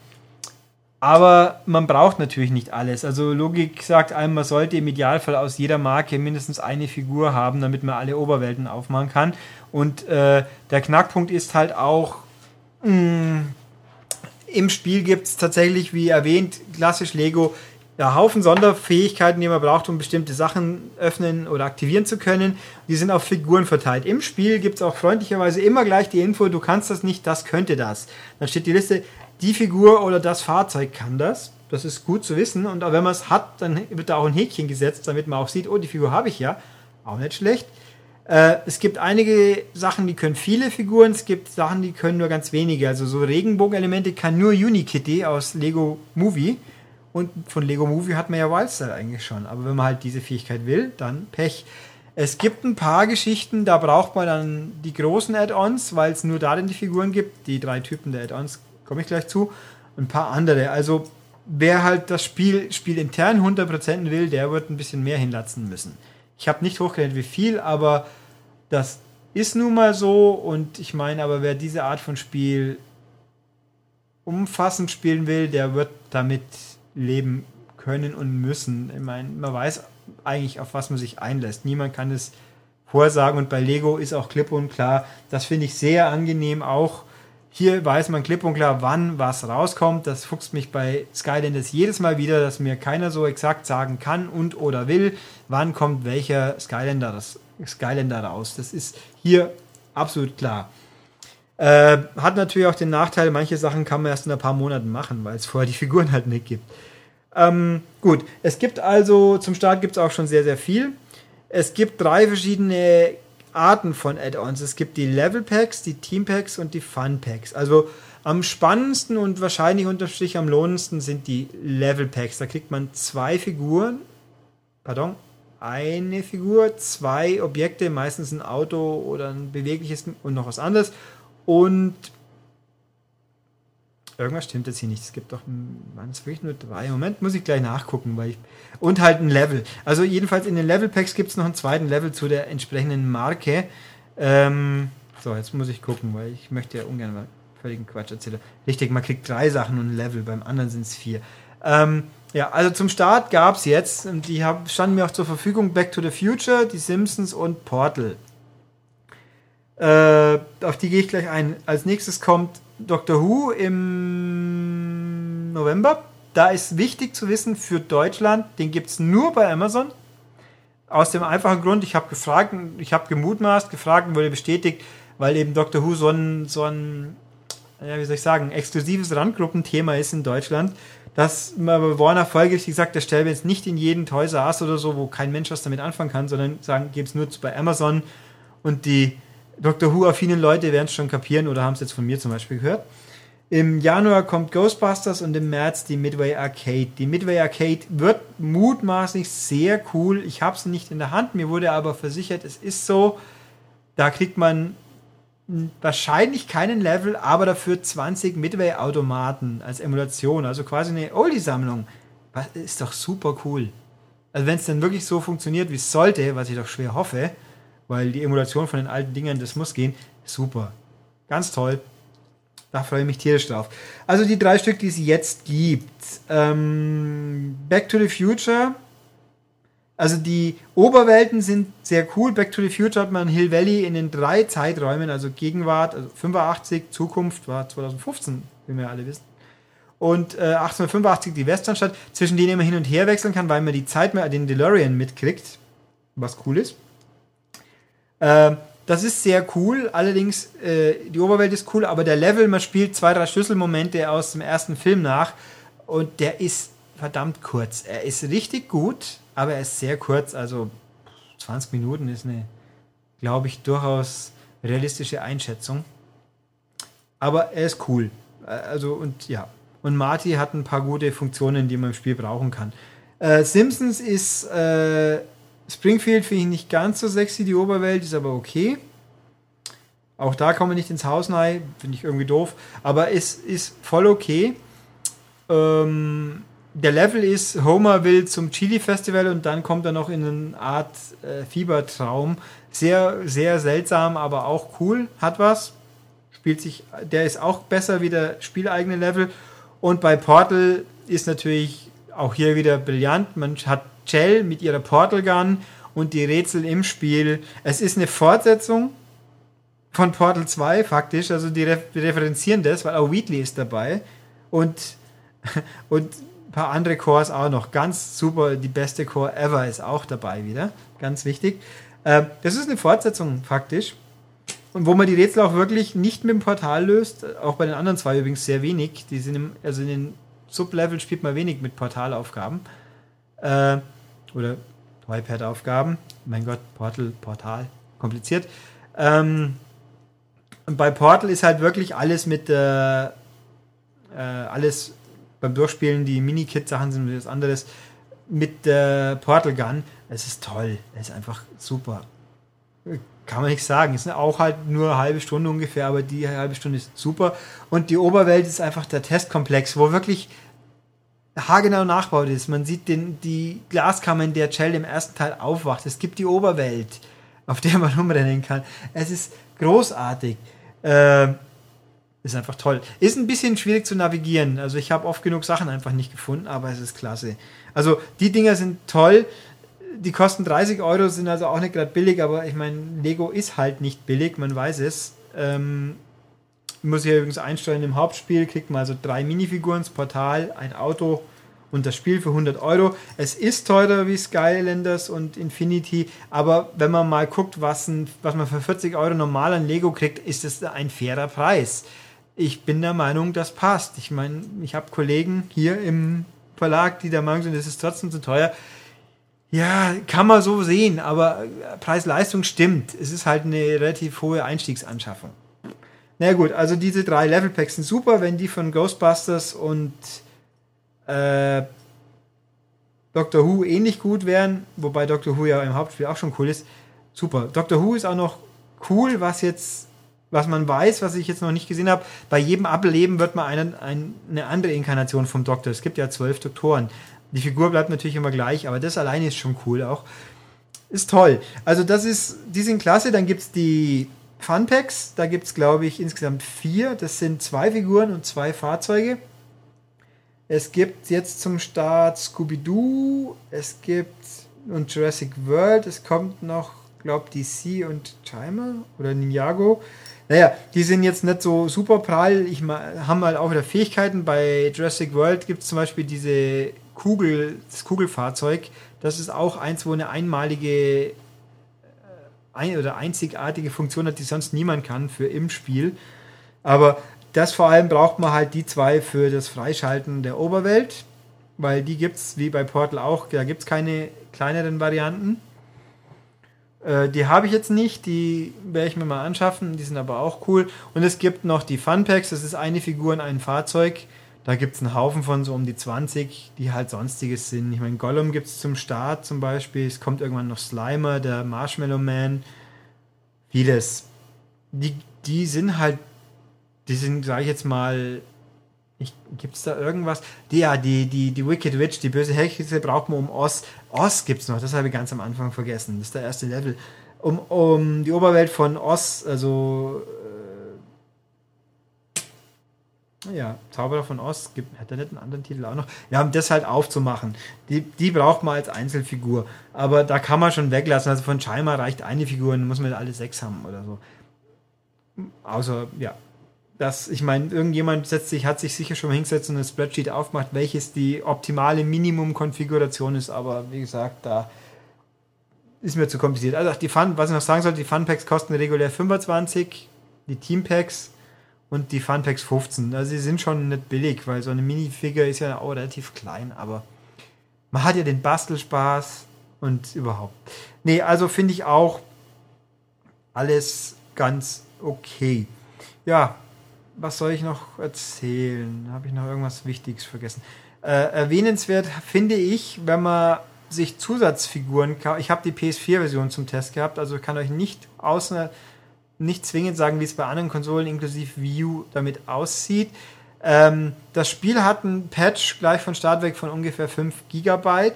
aber man braucht natürlich nicht alles. Also Logik sagt einem, man sollte im Idealfall aus jeder Marke mindestens eine Figur haben, damit man alle Oberwelten aufmachen kann. Und äh, der Knackpunkt ist halt auch, mh, mm, im Spiel gibt es tatsächlich, wie erwähnt, klassisch Lego, ja, Haufen Sonderfähigkeiten, die man braucht, um bestimmte Sachen öffnen oder aktivieren zu können. Die sind auf Figuren verteilt. Im Spiel gibt es auch freundlicherweise immer gleich die Info, du kannst das nicht, das könnte das. Dann steht die Liste, die Figur oder das Fahrzeug kann das. Das ist gut zu wissen. Und wenn man es hat, dann wird da auch ein Häkchen gesetzt, damit man auch sieht, oh, die Figur habe ich ja. Auch nicht schlecht. Äh, es gibt einige Sachen, die können viele Figuren, es gibt Sachen, die können nur ganz wenige. Also so Regenbogenelemente kann nur Unikitty aus Lego Movie. Und von Lego Movie hat man ja Wildstyle eigentlich schon. Aber wenn man halt diese Fähigkeit will, dann Pech. Es gibt ein paar Geschichten, da braucht man dann die großen Add-ons, weil es nur darin die Figuren gibt. Die drei Typen der Add-ons komme ich gleich zu. Ein paar andere. Also wer halt das Spiel, Spiel intern 100% will, der wird ein bisschen mehr hinlatzen müssen. Ich habe nicht hochgerechnet, wie viel, aber das ist nun mal so. Und ich meine, aber wer diese Art von Spiel umfassend spielen will, der wird damit leben können und müssen. Ich meine, man weiß eigentlich, auf was man sich einlässt. Niemand kann es vorsagen und bei Lego ist auch klipp und klar. Das finde ich sehr angenehm auch. Hier weiß man klipp und klar, wann was rauskommt. Das fuchst mich bei Skylanders jedes Mal wieder, dass mir keiner so exakt sagen kann und oder will, wann kommt welcher Skylander, das Skylander raus. Das ist hier absolut klar. Äh, hat natürlich auch den Nachteil, manche Sachen kann man erst in ein paar Monaten machen, weil es vorher die Figuren halt nicht gibt. Ähm, gut, es gibt also, zum Start gibt es auch schon sehr, sehr viel. Es gibt drei verschiedene Arten von Add-ons. Es gibt die Level Packs, die Team Packs und die Fun Packs. Also am spannendsten und wahrscheinlich unterm Strich am lohnendsten sind die Level Packs. Da kriegt man zwei Figuren, pardon, eine Figur, zwei Objekte, meistens ein Auto oder ein bewegliches und noch was anderes. Und Irgendwas stimmt jetzt hier nicht. Es gibt doch, waren es wirklich nur drei? Moment, muss ich gleich nachgucken, weil ich. Und halt ein Level. Also jedenfalls in den Level Packs gibt es noch einen zweiten Level zu der entsprechenden Marke. Ähm, so, jetzt muss ich gucken, weil ich möchte ja ungern mal völligen Quatsch erzählen. Richtig, man kriegt drei Sachen und ein Level, beim anderen sind es vier. Ähm, ja, also zum Start gab es jetzt, die standen mir auch zur Verfügung, Back to the Future, die Simpsons und Portal. Äh, auf die gehe ich gleich ein. Als nächstes kommt Doctor Who im November. Da ist wichtig zu wissen für Deutschland, den gibt es nur bei Amazon. Aus dem einfachen Grund, ich habe gefragt, ich habe gemutmaßt, gefragt und wurde bestätigt, weil eben Doctor Who so ein, so ein ja, wie soll ich sagen, exklusives Randgruppenthema ist in Deutschland, dass man Warner folgerichtig gesagt, der stellen wir jetzt nicht in jeden Toys R Us oder so, wo kein Mensch was damit anfangen kann, sondern sagen, gibt es nur bei Amazon Und die Doctor Who-affinen Leute werden es schon kapieren oder haben es jetzt von mir zum Beispiel gehört. Im Januar kommt Ghostbusters und im März die Midway Arcade. Die Midway Arcade wird mutmaßlich sehr cool. Ich habe es nicht in der Hand, mir wurde aber versichert, es ist so. Da kriegt man wahrscheinlich keinen Level, aber dafür 20 Midway-Automaten als Emulation. Also quasi eine Oldie-Sammlung. Ist doch super cool. Also wenn es dann wirklich so funktioniert, wie es sollte, was ich doch schwer hoffe, weil die Emulation von den alten Dingern, das muss gehen, super. Ganz toll. Da freue ich mich tierisch drauf. Also die drei Stück, die es jetzt gibt. Ähm, Back to the Future. Also die Oberwelten sind sehr cool. Back to the Future hat man Hill Valley in den drei Zeiträumen, also Gegenwart, also 85, Zukunft war 2015, wie wir alle wissen. Und äh, 1885 die Westernstadt, zwischen denen man hin und her wechseln kann, weil man die Zeit mehr den DeLorean mitkriegt, was cool ist. Äh, das ist sehr cool, allerdings äh, die Oberwelt ist cool, aber der Level, man spielt zwei, drei Schlüsselmomente aus dem ersten Film nach und der ist verdammt kurz. Er ist richtig gut, aber er ist sehr kurz, also 20 Minuten ist eine, glaube ich, durchaus realistische Einschätzung. Aber er ist cool. Also und ja. Und Marty hat ein paar gute Funktionen, die man im Spiel brauchen kann. Äh, Simpsons ist äh, Springfield finde ich nicht ganz so sexy, die Oberwelt ist aber okay. Auch da kommen wir nicht ins Haus rein, finde ich irgendwie doof. Aber es ist voll okay. Ähm, der Level ist, Homer will zum Chili-Festival und dann kommt er noch in eine Art äh, Fiebertraum. Sehr, sehr seltsam, aber auch cool. Hat was. Spielt sich, der ist auch besser wie der spieleigene Level. Und bei Portal ist natürlich auch hier wieder brillant. Man hat Chell mit ihrer Portal Gun und die Rätsel im Spiel. Es ist eine Fortsetzung von Portal 2 faktisch, also die referenzieren das, weil auch Wheatley ist dabei und, und ein paar andere Cores auch noch. Ganz super, die beste Core ever ist auch dabei wieder, ganz wichtig. Ähm, das ist eine Fortsetzung faktisch und wo man die Rätsel auch wirklich nicht mit dem Portal löst, auch bei den anderen zwei übrigens sehr wenig. Die sind im, also in den Sublevel spielt man wenig mit Portalaufgaben. Äh, oder iPad-Aufgaben. Mein Gott, Portal, Portal, kompliziert. Ähm, bei Portal ist halt wirklich alles mit äh, äh, alles beim Durchspielen, die Mini-Kit-Sachen sind was anderes. Mit der Portal Gun, es ist toll, es ist einfach super. Kann man nicht sagen. Es ist auch halt nur eine halbe Stunde ungefähr, aber die halbe Stunde ist super. Und die Oberwelt ist einfach der Testkomplex, wo wirklich haargenau nachbaut ist. Man sieht den, die Glaskammer, in der Chell im ersten Teil aufwacht. Es gibt die Oberwelt, auf der man rumrennen kann. Es ist großartig. Äh, ist einfach toll. Ist ein bisschen schwierig zu navigieren. Also ich habe oft genug Sachen einfach nicht gefunden, aber es ist klasse. Also die Dinger sind toll. Die kosten 30 Euro, sind also auch nicht gerade billig, aber ich meine, Lego ist halt nicht billig, man weiß es. Ähm, muss ich übrigens einstellen, im Hauptspiel kriegt man also drei Minifiguren, das Portal, ein Auto und das Spiel für 100 Euro. Es ist teurer wie Skylanders und Infinity, aber wenn man mal guckt, was, ein, was man für 40 Euro normal an Lego kriegt, ist es ein fairer Preis. Ich bin der Meinung, das passt. Ich meine, ich habe Kollegen hier im Verlag, die der Meinung sind, es ist trotzdem zu teuer. Ja, kann man so sehen, aber Preis-Leistung stimmt. Es ist halt eine relativ hohe Einstiegsanschaffung. Na gut, also diese drei Level Packs sind super, wenn die von Ghostbusters und äh, Doctor Who ähnlich gut wären, wobei Doctor Who ja im Hauptspiel auch schon cool ist. Super. Doctor Who ist auch noch cool, was jetzt, was man weiß, was ich jetzt noch nicht gesehen habe. Bei jedem Ableben wird man eine, eine andere Inkarnation vom Doktor. Es gibt ja zwölf Doktoren. Die Figur bleibt natürlich immer gleich, aber das alleine ist schon cool auch. Ist toll. Also das ist, die sind klasse. Dann gibt es die Funpacks. Da gibt es, glaube ich, insgesamt vier. Das sind zwei Figuren und zwei Fahrzeuge. Es gibt jetzt zum Start Scooby-Doo, es gibt und Jurassic World, es kommt noch, glaube DC und Timer oder Ninjago. Naja, die sind jetzt nicht so super prall. Ich haben halt auch wieder Fähigkeiten. Bei Jurassic World gibt es zum Beispiel diese Kugel, das Kugelfahrzeug. Das ist auch eins, wo eine einmalige ein oder einzigartige Funktion hat, die sonst niemand kann für im Spiel. Aber das vor allem braucht man halt die zwei für das Freischalten der Oberwelt, weil die gibt es wie bei Portal auch, da gibt es keine kleineren Varianten. Äh, die habe ich jetzt nicht, die werde ich mir mal anschaffen, die sind aber auch cool. Und es gibt noch die Fun Packs, das ist eine Figur in einem Fahrzeug. Da gibt es einen Haufen von so um die 20, die halt sonstiges sind. Ich meine, Gollum gibt es zum Start zum Beispiel. Es kommt irgendwann noch Slimer, der Marshmallow Man. Vieles. Die, die sind halt, die sind, sage ich jetzt mal, Gibt es da irgendwas? Die, ja, die, die, die Wicked Witch, die böse Hexe braucht man um Oz. Oz gibt es noch, das habe ich ganz am Anfang vergessen. Das ist der erste Level. Um, um die Oberwelt von Oz, also äh, ja, Zauberer von Oz, gibt, hat er nicht einen anderen Titel auch noch? Ja, um das halt aufzumachen. Die, die braucht man als Einzelfigur. Aber da kann man schon weglassen. Also von Scheimer reicht eine Figur, dann muss man alle sechs haben oder so. Außer, ja, dass, ich meine, irgendjemand setzt sich, hat sich sicher schon mal hingesetzt und ein Spreadsheet aufgemacht, welches die optimale Minimum-Konfiguration ist, aber wie gesagt, da ist mir zu kompliziert. Also die Fun, was ich noch sagen sollte, die Fun-Packs kosten regulär 25, die Team-Packs und die Fun-Packs 15. Also sie sind schon nicht billig, weil so eine Minifigure ist ja auch relativ klein, aber man hat ja den Bastelspaß und überhaupt. Nee, also finde ich auch alles ganz okay. Ja, was soll ich noch erzählen? Habe ich noch irgendwas Wichtiges vergessen? Äh, erwähnenswert finde ich, wenn man sich Zusatzfiguren, ich habe die PS4-Version zum Test gehabt, also kann euch nicht außer nicht zwingend sagen, wie es bei anderen Konsolen inklusive Wii U damit aussieht. Ähm, das Spiel hat einen Patch gleich von Start weg von ungefähr 5 GB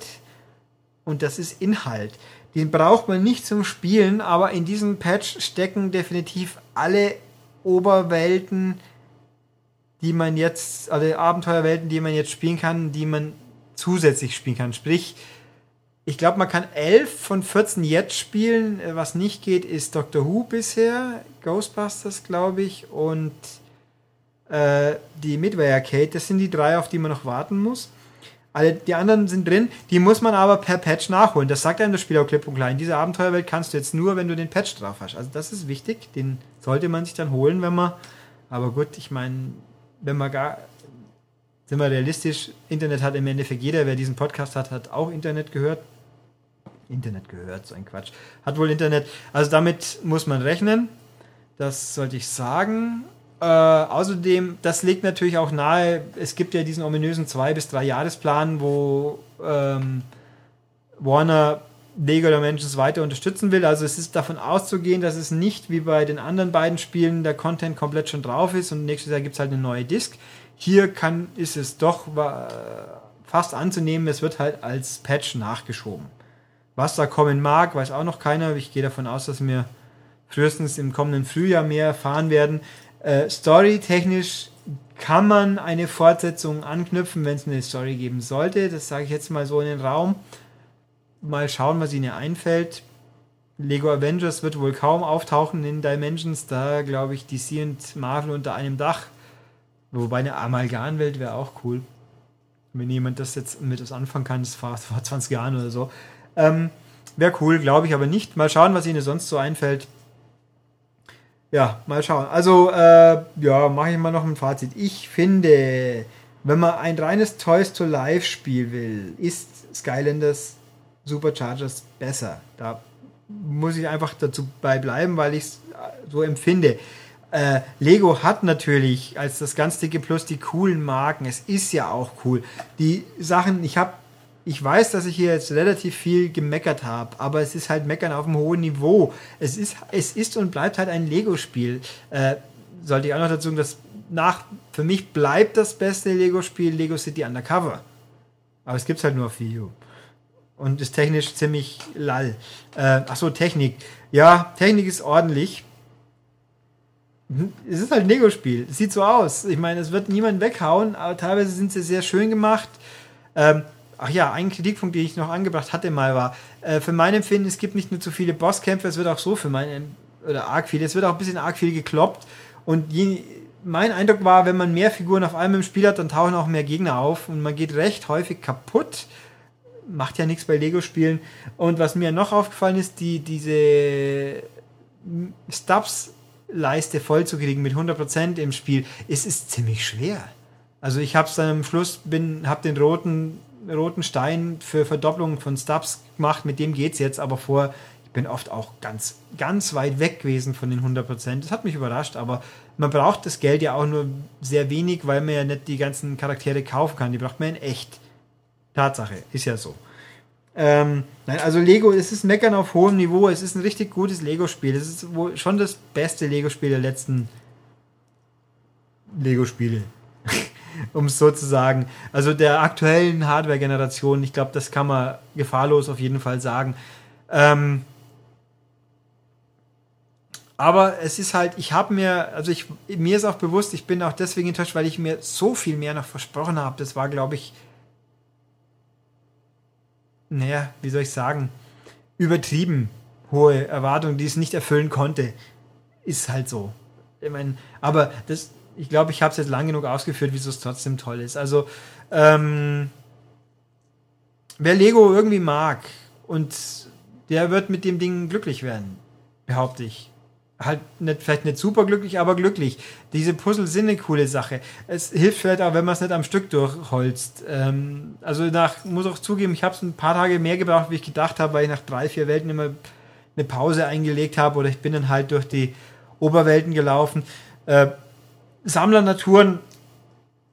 und das ist Inhalt. Den braucht man nicht zum Spielen, aber in diesem Patch stecken definitiv alle Oberwelten die man jetzt, alle Abenteuerwelten, die man jetzt spielen kann, die man zusätzlich spielen kann. Sprich, ich glaube, man kann 11 von 14 jetzt spielen. Äh, was nicht geht, ist Doctor Who bisher, Ghostbusters, glaube ich, und äh, die Midway Arcade. Das sind die drei, auf die man noch warten muss. Alle die anderen sind drin, die muss man aber per Patch nachholen. Das sagt einem das Spiel auch klipp und klein. Diese Abenteuerwelt kannst du jetzt nur, wenn du den Patch drauf hast. Also das ist wichtig. Den sollte man sich dann holen, wenn man. Aber gut, ich meine, wenn man gar, sind wir realistisch, Internet hat im Endeffekt jeder, wer diesen Podcast hat, hat auch Internet gehört. Internet gehört, so ein Quatsch. Hat wohl Internet. Also damit muss man rechnen. Das sollte ich sagen. Äh, außerdem, das legt natürlich auch nahe, es gibt ja diesen ominösen zwei- bis drei Jahresplan, wo ähm, Warner Lego Dimensions weiter unterstützen will. Also es ist davon auszugehen, dass es nicht wie bei den anderen beiden Spielen der Content komplett schon drauf ist und nächstes Jahr gibt es halt eine neue Disc. Hier kann, ist es doch fast anzunehmen, es wird halt als Patch nachgeschoben. Was da kommen mag, weiß auch noch keiner. Ich gehe davon aus, dass wir frühestens im kommenden Frühjahr mehr erfahren werden. Äh, Story-technisch kann man eine Fortsetzung anknüpfen, wenn es eine Story geben sollte. Das sage ich jetzt mal so in den Raum mal schauen, was ihnen einfällt. Lego Avengers wird wohl kaum auftauchen in Dimensions, da glaube ich DC und Marvel unter einem Dach. Wobei eine Amalgam-Welt wäre auch cool. Wenn jemand das jetzt mit was anfangen kann, das war vor 20 Jahren oder so. Ähm, wäre cool, glaube ich aber nicht. Mal schauen, was ihnen sonst so einfällt. Ja, mal schauen. Also, äh, ja, mache ich mal noch ein Fazit. Ich finde, wenn man ein reines Toys to Life Spiel will, ist Skylanders Superchargers besser. Da muss ich einfach dazu bleiben, weil ich es so empfinde. Äh, Lego hat natürlich als das ganz dicke Plus die coolen Marken. Es ist ja auch cool. Die Sachen, ich habe, ich weiß, dass ich hier jetzt relativ viel gemeckert habe, aber es ist halt Meckern auf einem hohen Niveau. Es ist, es ist und bleibt halt ein Lego-Spiel. Äh, sollte ich auch noch dazu sagen, dass nach, für mich bleibt das beste Lego-Spiel Lego City Undercover. Aber es gibt es halt nur auf U und ist technisch ziemlich lall. Äh, achso, Technik. Ja, Technik ist ordentlich. Mhm, es ist halt ein Lego-Spiel. Es sieht so aus. Ich meine, es wird niemand weghauen, aber teilweise sind sie sehr schön gemacht. Ähm, ach ja, ein Kritikpunkt, den ich noch angebracht hatte mal war, äh, für mein Empfinden, es gibt nicht nur zu viele Bosskämpfe, es wird auch so für meinen, oder arg viel, es wird auch ein bisschen arg viel gekloppt. Und je, mein Eindruck war, wenn man mehr Figuren auf einmal im Spiel hat, dann tauchen auch mehr Gegner auf und man geht recht häufig kaputt macht ja nichts bei Lego-Spielen. Und was mir noch aufgefallen ist, die, diese Stubs-Leiste vollzukriegen mit 100% im Spiel, es ist ziemlich schwer. Also ich habe es dann am Schluss, bin, habe den roten, roten Stein für Verdopplung von Stubs gemacht, mit dem geht es jetzt, aber vor, ich bin oft auch ganz, ganz weit weg gewesen von den 100 Prozent. Das hat mich überrascht, aber man braucht das Geld ja auch nur sehr wenig, weil man ja nicht die ganzen Charaktere kaufen kann. Die braucht man in echt. Tatsache, ist ja so. Ähm, nein, also Lego, es ist Meckern auf hohem Niveau. Es ist ein richtig gutes Lego-Spiel. Es ist wohl schon das beste Lego-Spiel der letzten Lego-Spiele. um es so zu sagen. Also der aktuellen Hardware-Generation, ich glaube, das kann man gefahrlos auf jeden Fall sagen. Ähm, aber es ist halt, ich habe mir, also ich, mir ist auch bewusst, ich bin auch deswegen enttäuscht, weil ich mir so viel mehr noch versprochen habe. Das war, glaube ich, naja, wie soll ich sagen, übertrieben hohe Erwartungen, die es nicht erfüllen konnte. Ist halt so. Ich meine, aber das, ich glaube, ich habe es jetzt lang genug ausgeführt, wieso es trotzdem toll ist. Also, ähm, wer Lego irgendwie mag und der wird mit dem Ding glücklich werden, behaupte ich. Halt nicht, vielleicht nicht super glücklich, aber glücklich. Diese Puzzle sind eine coole Sache. Es hilft vielleicht auch, wenn man es nicht am Stück durchholzt. Ähm, also nach, muss auch zugeben, ich habe es ein paar Tage mehr gebraucht, wie ich gedacht habe, weil ich nach drei, vier Welten immer eine Pause eingelegt habe oder ich bin dann halt durch die Oberwelten gelaufen. Äh, Sammlernaturen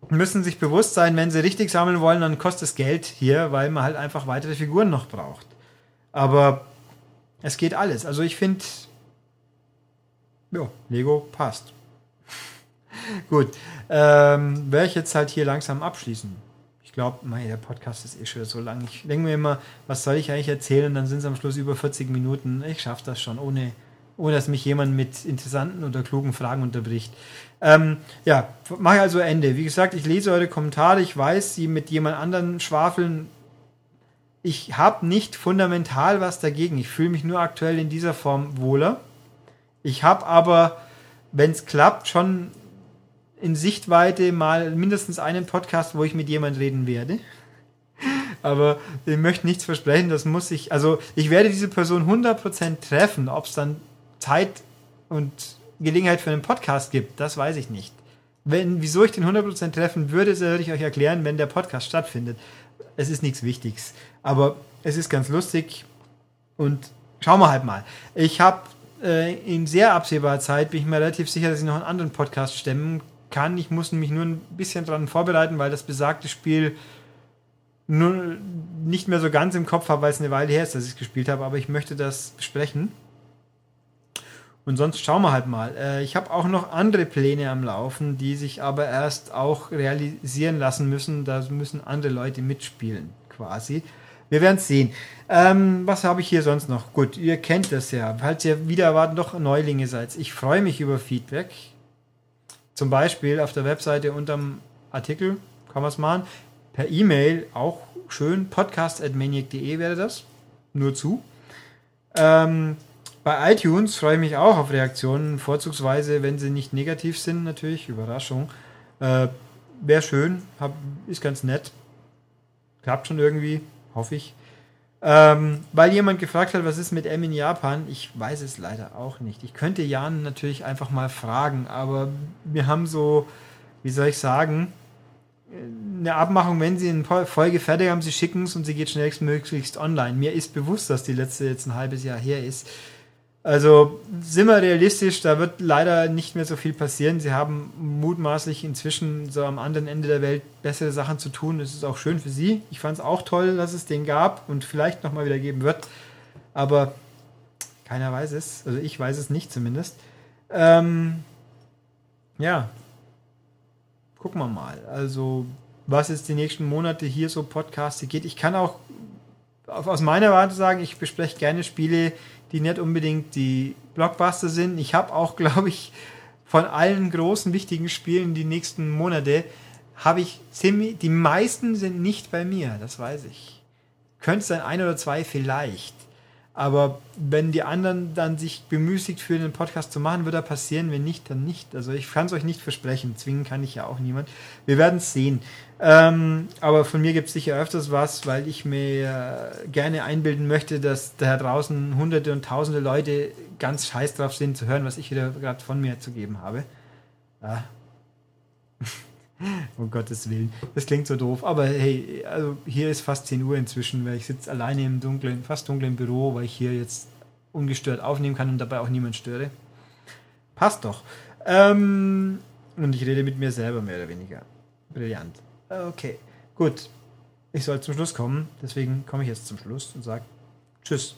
müssen sich bewusst sein, wenn sie richtig sammeln wollen, dann kostet es Geld hier, weil man halt einfach weitere Figuren noch braucht. Aber es geht alles. Also ich finde, ja, Lego passt. Gut, ähm, werde ich jetzt halt hier langsam abschließen. Ich glaube, der Podcast ist eh schon so lang. Ich denke mir immer, was soll ich eigentlich erzählen? Dann sind es am Schluss über 40 Minuten. Ich schaffe das schon, ohne, ohne dass mich jemand mit interessanten oder klugen Fragen unterbricht. Ähm, ja, mache also Ende. Wie gesagt, ich lese eure Kommentare. Ich weiß, sie mit jemand anderen schwafeln. Ich habe nicht fundamental was dagegen. Ich fühle mich nur aktuell in dieser Form wohler. Ich habe aber, wenn es klappt, schon in Sichtweite mal mindestens einen Podcast, wo ich mit jemand reden werde. Aber ich möchte nichts versprechen, das muss ich, also ich werde diese Person 100% treffen, ob es dann Zeit und Gelegenheit für einen Podcast gibt, das weiß ich nicht. Wenn, wieso ich den 100% treffen würde, würde ich euch erklären, wenn der Podcast stattfindet. Es ist nichts Wichtiges, aber es ist ganz lustig und schauen wir halt mal. Ich habe äh, in sehr absehbarer Zeit, bin ich mir relativ sicher, dass ich noch einen anderen Podcast stemmen kann. Ich muss mich nur ein bisschen daran vorbereiten, weil das besagte Spiel nur nicht mehr so ganz im Kopf habe, weil es eine Weile her ist, dass ich es gespielt habe, aber ich möchte das besprechen. Und sonst schauen wir halt mal. Äh, ich habe auch noch andere Pläne am Laufen, die sich aber erst auch realisieren lassen müssen. Da müssen andere Leute mitspielen, quasi. Wir werden es sehen. Ähm, was habe ich hier sonst noch? Gut, ihr kennt das ja. Falls ihr wieder erwarten doch Neulinge seid. Ich freue mich über Feedback. Zum Beispiel auf der Webseite unterm Artikel kann man es machen. Per E-Mail auch schön. podcast.maniac.de wäre das. Nur zu. Ähm, bei iTunes freue ich mich auch auf Reaktionen, vorzugsweise, wenn sie nicht negativ sind, natürlich. Überraschung. Äh, Wäre schön, hab, ist ganz nett. Klappt schon irgendwie, hoffe ich. Ähm, weil jemand gefragt hat, was ist mit M in Japan? Ich weiß es leider auch nicht. Ich könnte Jan natürlich einfach mal fragen, aber wir haben so, wie soll ich sagen, eine Abmachung, wenn sie eine Folge fertig haben, sie schicken es und sie geht schnellstmöglichst online. Mir ist bewusst, dass die letzte jetzt ein halbes Jahr her ist. Also sind wir realistisch, da wird leider nicht mehr so viel passieren. Sie haben mutmaßlich inzwischen so am anderen Ende der Welt bessere Sachen zu tun. Es ist auch schön für Sie. Ich fand es auch toll, dass es den gab und vielleicht nochmal wieder geben wird. Aber keiner weiß es. Also ich weiß es nicht zumindest. Ähm, ja, gucken wir mal. Also was jetzt die nächsten Monate hier so Podcasts geht. Ich kann auch aus meiner Warte sagen, ich bespreche gerne Spiele, die nicht unbedingt die Blockbuster sind. Ich habe auch, glaube ich, von allen großen wichtigen Spielen die nächsten Monate habe ich ziemlich, die meisten sind nicht bei mir, das weiß ich. Könnte sein ein oder zwei vielleicht. Aber wenn die anderen dann sich bemüßigt für den Podcast zu machen, wird er passieren. Wenn nicht, dann nicht. Also ich kann es euch nicht versprechen. Zwingen kann ich ja auch niemand. Wir werden es sehen. Ähm, aber von mir gibt es sicher öfters was, weil ich mir gerne einbilden möchte, dass da draußen hunderte und tausende Leute ganz scheiß drauf sind, zu hören, was ich wieder gerade von mir zu geben habe. Ja. um Gottes Willen. Das klingt so doof. Aber hey, also hier ist fast 10 Uhr inzwischen, weil ich sitze alleine im dunklen, fast dunklen Büro, weil ich hier jetzt ungestört aufnehmen kann und dabei auch niemand störe. Passt doch. Ähm, und ich rede mit mir selber mehr oder weniger. Brillant. Okay, gut. Ich soll zum Schluss kommen, deswegen komme ich jetzt zum Schluss und sage Tschüss.